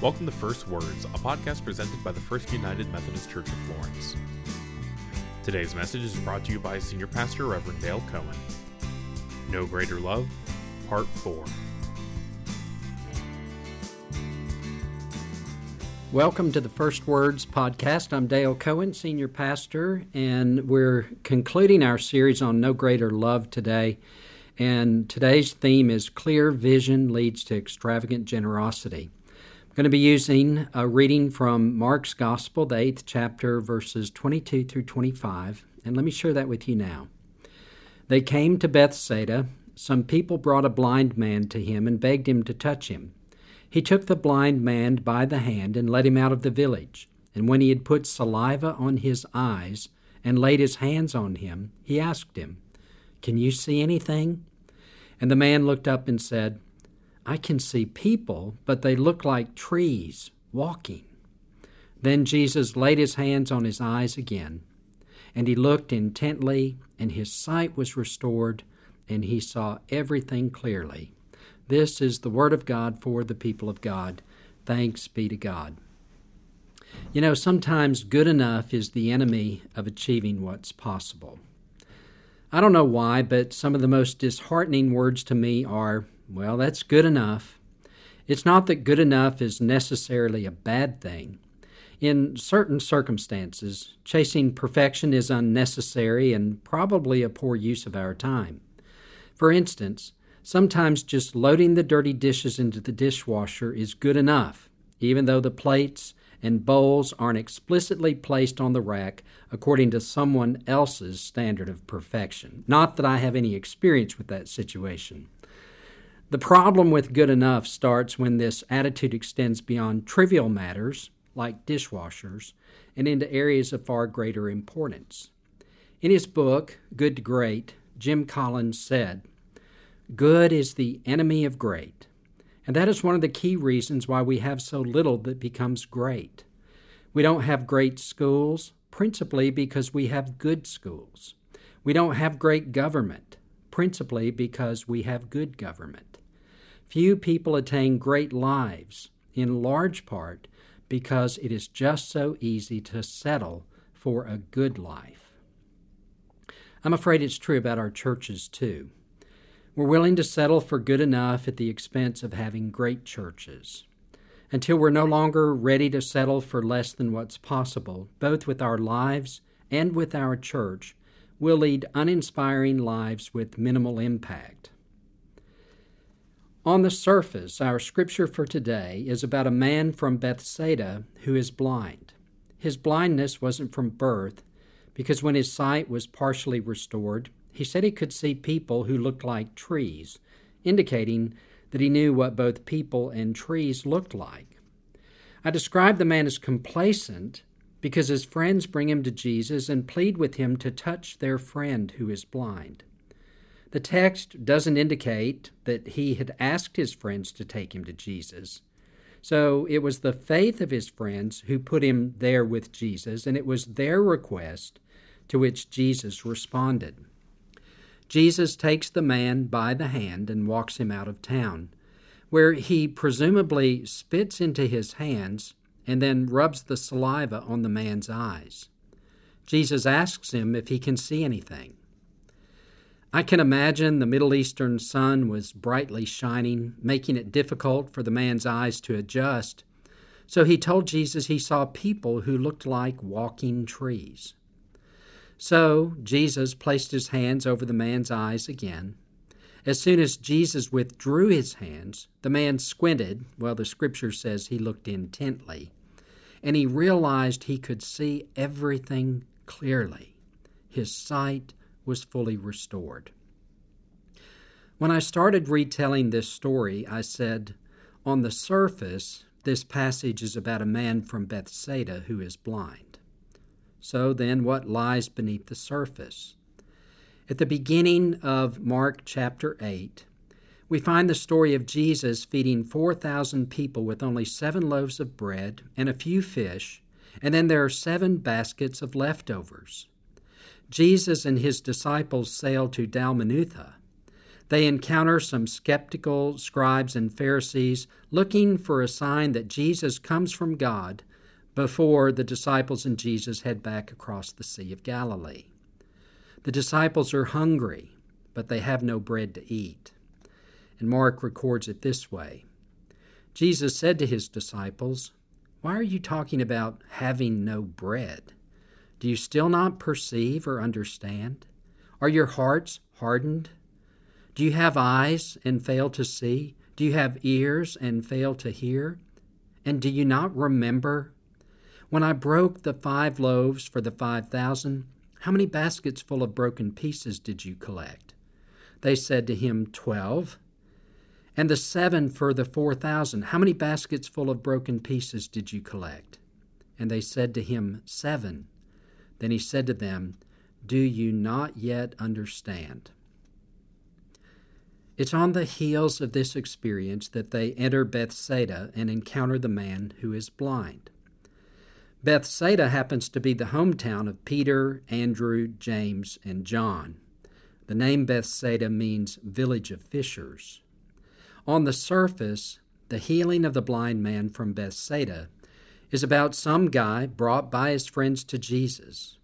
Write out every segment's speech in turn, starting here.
Welcome to First Words, a podcast presented by the First United Methodist Church of Florence. Today's message is brought to you by Senior Pastor Reverend Dale Cohen. No Greater Love, Part 4. Welcome to the First Words podcast. I'm Dale Cohen, Senior Pastor, and we're concluding our series on No Greater Love today. And today's theme is Clear Vision Leads to Extravagant Generosity going to be using a reading from Mark's Gospel, the eighth chapter, verses 22 through 25. And let me share that with you now. They came to Bethsaida. Some people brought a blind man to him and begged him to touch him. He took the blind man by the hand and led him out of the village. And when he had put saliva on his eyes and laid his hands on him, he asked him, Can you see anything? And the man looked up and said, I can see people, but they look like trees walking. Then Jesus laid his hands on his eyes again, and he looked intently, and his sight was restored, and he saw everything clearly. This is the word of God for the people of God. Thanks be to God. You know, sometimes good enough is the enemy of achieving what's possible. I don't know why, but some of the most disheartening words to me are well, that's good enough. It's not that good enough is necessarily a bad thing. In certain circumstances, chasing perfection is unnecessary and probably a poor use of our time. For instance, sometimes just loading the dirty dishes into the dishwasher is good enough, even though the plates and bowls aren't explicitly placed on the rack according to someone else's standard of perfection. Not that I have any experience with that situation. The problem with good enough starts when this attitude extends beyond trivial matters, like dishwashers, and into areas of far greater importance. In his book, Good to Great, Jim Collins said, Good is the enemy of great. And that is one of the key reasons why we have so little that becomes great. We don't have great schools, principally because we have good schools. We don't have great government, principally because we have good government. Few people attain great lives, in large part because it is just so easy to settle for a good life. I'm afraid it's true about our churches too. We're willing to settle for good enough at the expense of having great churches. Until we're no longer ready to settle for less than what's possible, both with our lives and with our church, we'll lead uninspiring lives with minimal impact. On the surface, our scripture for today is about a man from Bethsaida who is blind. His blindness wasn't from birth, because when his sight was partially restored, he said he could see people who looked like trees, indicating that he knew what both people and trees looked like. I describe the man as complacent because his friends bring him to Jesus and plead with him to touch their friend who is blind. The text doesn't indicate that he had asked his friends to take him to Jesus. So it was the faith of his friends who put him there with Jesus, and it was their request to which Jesus responded. Jesus takes the man by the hand and walks him out of town, where he presumably spits into his hands and then rubs the saliva on the man's eyes. Jesus asks him if he can see anything. I can imagine the Middle Eastern sun was brightly shining, making it difficult for the man's eyes to adjust. So he told Jesus he saw people who looked like walking trees. So Jesus placed his hands over the man's eyes again. As soon as Jesus withdrew his hands, the man squinted, well, the scripture says he looked intently, and he realized he could see everything clearly. His sight was fully restored. When I started retelling this story, I said, on the surface, this passage is about a man from Bethsaida who is blind. So then, what lies beneath the surface? At the beginning of Mark chapter 8, we find the story of Jesus feeding 4,000 people with only seven loaves of bread and a few fish, and then there are seven baskets of leftovers. Jesus and his disciples sail to Dalmanutha. They encounter some skeptical scribes and Pharisees looking for a sign that Jesus comes from God before the disciples and Jesus head back across the Sea of Galilee. The disciples are hungry, but they have no bread to eat. And Mark records it this way Jesus said to his disciples, Why are you talking about having no bread? Do you still not perceive or understand? Are your hearts hardened? Do you have eyes and fail to see? Do you have ears and fail to hear? And do you not remember? When I broke the five loaves for the five thousand, how many baskets full of broken pieces did you collect? They said to him, Twelve. And the seven for the four thousand, how many baskets full of broken pieces did you collect? And they said to him, Seven. Then he said to them, Do you not yet understand? It's on the heels of this experience that they enter Bethsaida and encounter the man who is blind. Bethsaida happens to be the hometown of Peter, Andrew, James, and John. The name Bethsaida means village of fishers. On the surface, the healing of the blind man from Bethsaida is about some guy brought by his friends to Jesus.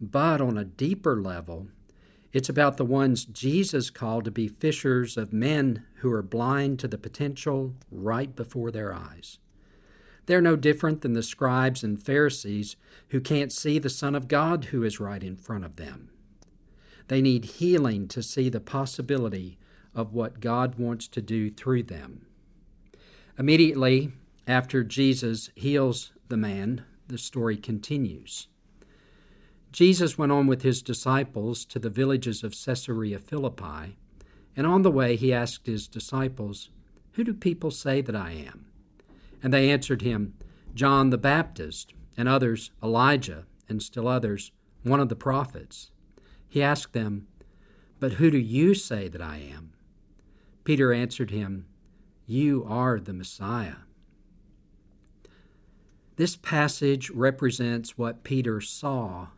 But on a deeper level, it's about the ones Jesus called to be fishers of men who are blind to the potential right before their eyes. They're no different than the scribes and Pharisees who can't see the Son of God who is right in front of them. They need healing to see the possibility of what God wants to do through them. Immediately after Jesus heals the man, the story continues. Jesus went on with his disciples to the villages of Caesarea Philippi, and on the way he asked his disciples, Who do people say that I am? And they answered him, John the Baptist, and others, Elijah, and still others, one of the prophets. He asked them, But who do you say that I am? Peter answered him, You are the Messiah. This passage represents what Peter saw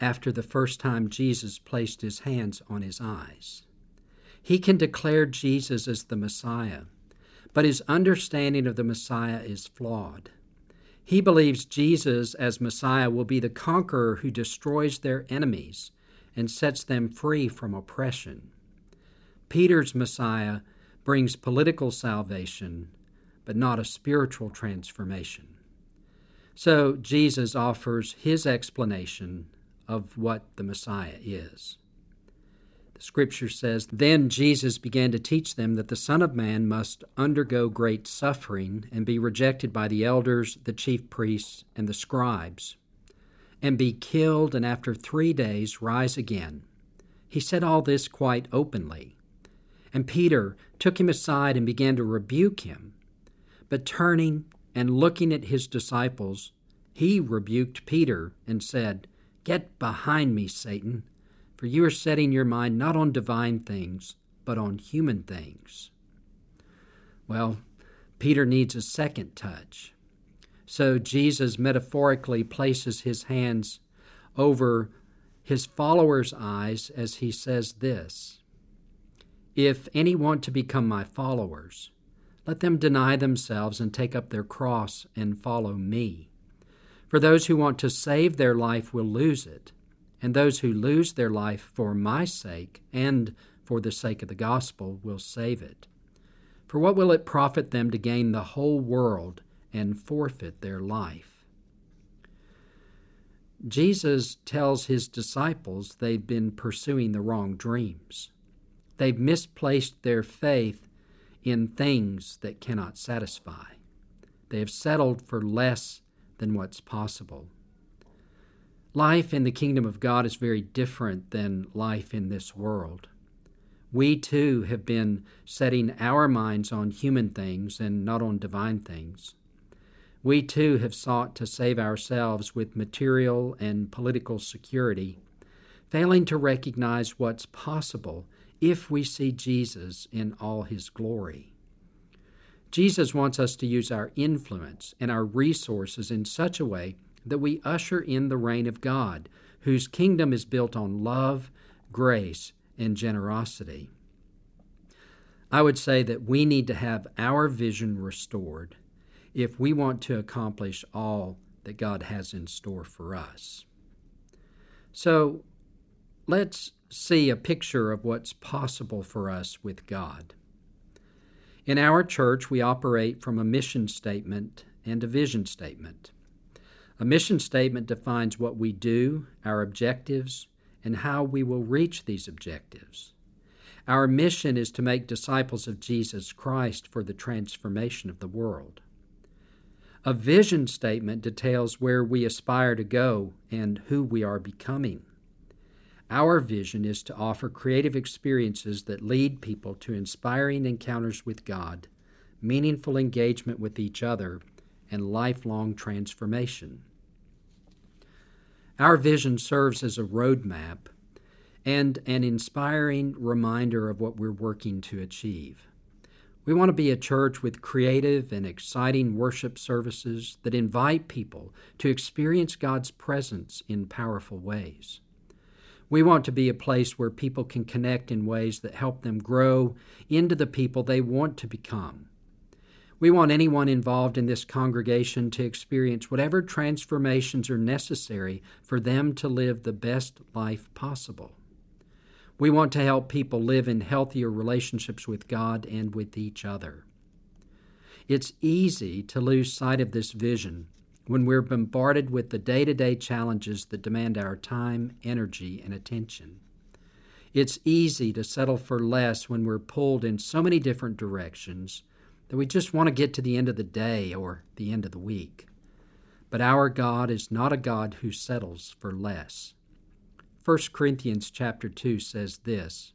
after the first time Jesus placed his hands on his eyes. He can declare Jesus as the Messiah, but his understanding of the Messiah is flawed. He believes Jesus as Messiah will be the conqueror who destroys their enemies and sets them free from oppression. Peter's Messiah brings political salvation, but not a spiritual transformation. So Jesus offers his explanation of what the Messiah is. The scripture says, Then Jesus began to teach them that the Son of Man must undergo great suffering and be rejected by the elders, the chief priests, and the scribes, and be killed, and after three days rise again. He said all this quite openly. And Peter took him aside and began to rebuke him. But turning and looking at his disciples, he rebuked Peter and said, Get behind me, Satan, for you are setting your mind not on divine things, but on human things. Well, Peter needs a second touch. So Jesus metaphorically places his hands over his followers' eyes as he says this If any want to become my followers, let them deny themselves and take up their cross and follow me. For those who want to save their life will lose it, and those who lose their life for my sake and for the sake of the gospel will save it. For what will it profit them to gain the whole world and forfeit their life? Jesus tells his disciples they've been pursuing the wrong dreams. They've misplaced their faith in things that cannot satisfy. They have settled for less than what's possible. Life in the kingdom of God is very different than life in this world. We too have been setting our minds on human things and not on divine things. We too have sought to save ourselves with material and political security, failing to recognize what's possible if we see Jesus in all his glory. Jesus wants us to use our influence and our resources in such a way that we usher in the reign of God, whose kingdom is built on love, grace, and generosity. I would say that we need to have our vision restored if we want to accomplish all that God has in store for us. So let's see a picture of what's possible for us with God. In our church, we operate from a mission statement and a vision statement. A mission statement defines what we do, our objectives, and how we will reach these objectives. Our mission is to make disciples of Jesus Christ for the transformation of the world. A vision statement details where we aspire to go and who we are becoming. Our vision is to offer creative experiences that lead people to inspiring encounters with God, meaningful engagement with each other, and lifelong transformation. Our vision serves as a roadmap and an inspiring reminder of what we're working to achieve. We want to be a church with creative and exciting worship services that invite people to experience God's presence in powerful ways. We want to be a place where people can connect in ways that help them grow into the people they want to become. We want anyone involved in this congregation to experience whatever transformations are necessary for them to live the best life possible. We want to help people live in healthier relationships with God and with each other. It's easy to lose sight of this vision when we're bombarded with the day to day challenges that demand our time, energy, and attention. It's easy to settle for less when we're pulled in so many different directions that we just want to get to the end of the day or the end of the week. But our God is not a God who settles for less. 1 Corinthians chapter 2 says this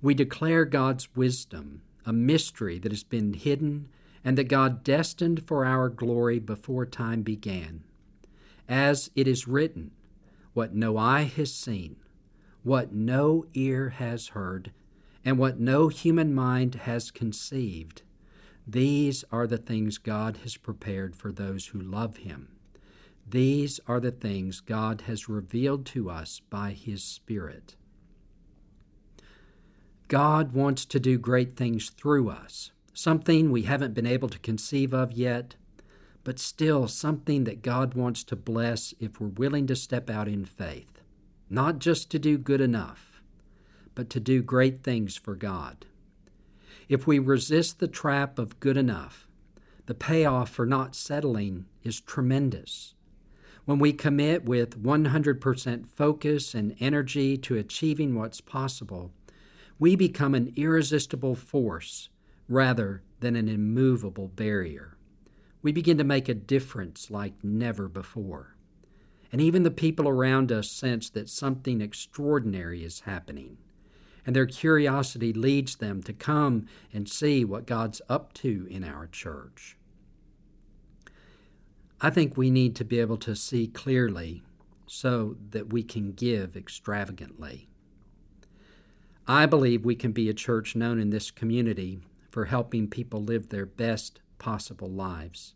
We declare God's wisdom, a mystery that has been hidden and that God destined for our glory before time began. As it is written, What no eye has seen, what no ear has heard, and what no human mind has conceived, these are the things God has prepared for those who love Him. These are the things God has revealed to us by His Spirit. God wants to do great things through us, something we haven't been able to conceive of yet, but still something that God wants to bless if we're willing to step out in faith, not just to do good enough, but to do great things for God. If we resist the trap of good enough, the payoff for not settling is tremendous. When we commit with 100% focus and energy to achieving what's possible, we become an irresistible force rather than an immovable barrier. We begin to make a difference like never before. And even the people around us sense that something extraordinary is happening. And their curiosity leads them to come and see what God's up to in our church. I think we need to be able to see clearly so that we can give extravagantly. I believe we can be a church known in this community for helping people live their best possible lives.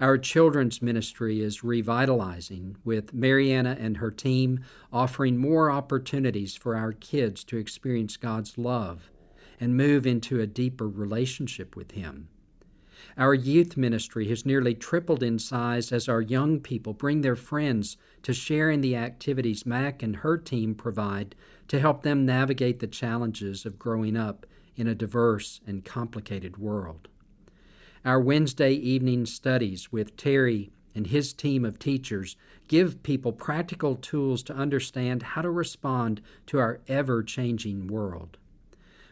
Our children's ministry is revitalizing, with Mariana and her team offering more opportunities for our kids to experience God's love and move into a deeper relationship with Him. Our youth ministry has nearly tripled in size as our young people bring their friends to share in the activities Mac and her team provide to help them navigate the challenges of growing up in a diverse and complicated world. Our Wednesday evening studies with Terry and his team of teachers give people practical tools to understand how to respond to our ever changing world.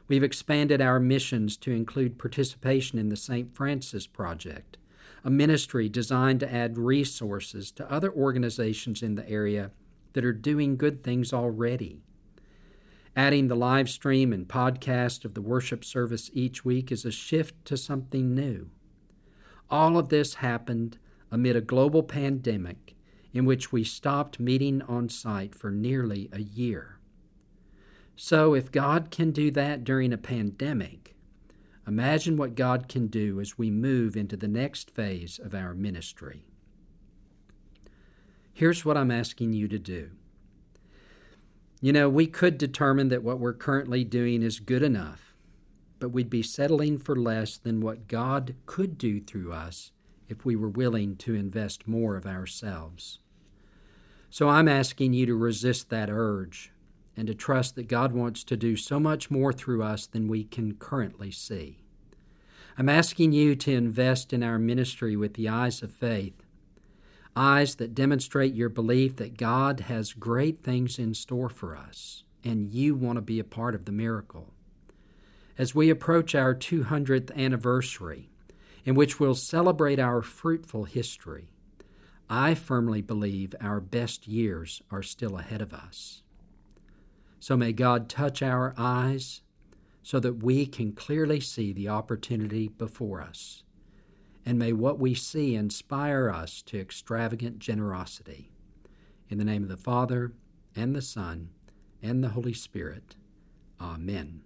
We've expanded our missions to include participation in the St. Francis Project, a ministry designed to add resources to other organizations in the area that are doing good things already. Adding the live stream and podcast of the worship service each week is a shift to something new. All of this happened amid a global pandemic in which we stopped meeting on site for nearly a year. So, if God can do that during a pandemic, imagine what God can do as we move into the next phase of our ministry. Here's what I'm asking you to do. You know, we could determine that what we're currently doing is good enough, but we'd be settling for less than what God could do through us if we were willing to invest more of ourselves. So I'm asking you to resist that urge and to trust that God wants to do so much more through us than we can currently see. I'm asking you to invest in our ministry with the eyes of faith, eyes that demonstrate your belief that God has great things in store for us and you want to be a part of the miracle. As we approach our 200th anniversary, in which we'll celebrate our fruitful history, I firmly believe our best years are still ahead of us. So may God touch our eyes so that we can clearly see the opportunity before us. And may what we see inspire us to extravagant generosity. In the name of the Father, and the Son, and the Holy Spirit. Amen.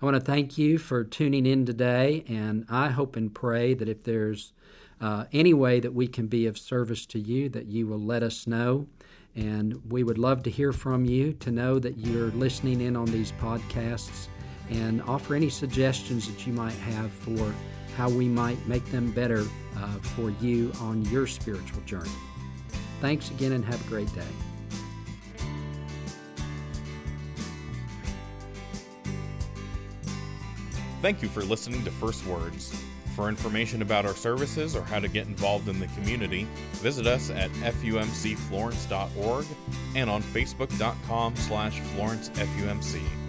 I want to thank you for tuning in today, and I hope and pray that if there's uh, any way that we can be of service to you, that you will let us know. And we would love to hear from you, to know that you're listening in on these podcasts, and offer any suggestions that you might have for how we might make them better uh, for you on your spiritual journey. Thanks again, and have a great day. Thank you for listening to First Words. For information about our services or how to get involved in the community, visit us at fumcflorence.org and on facebook.com slash florencefumc.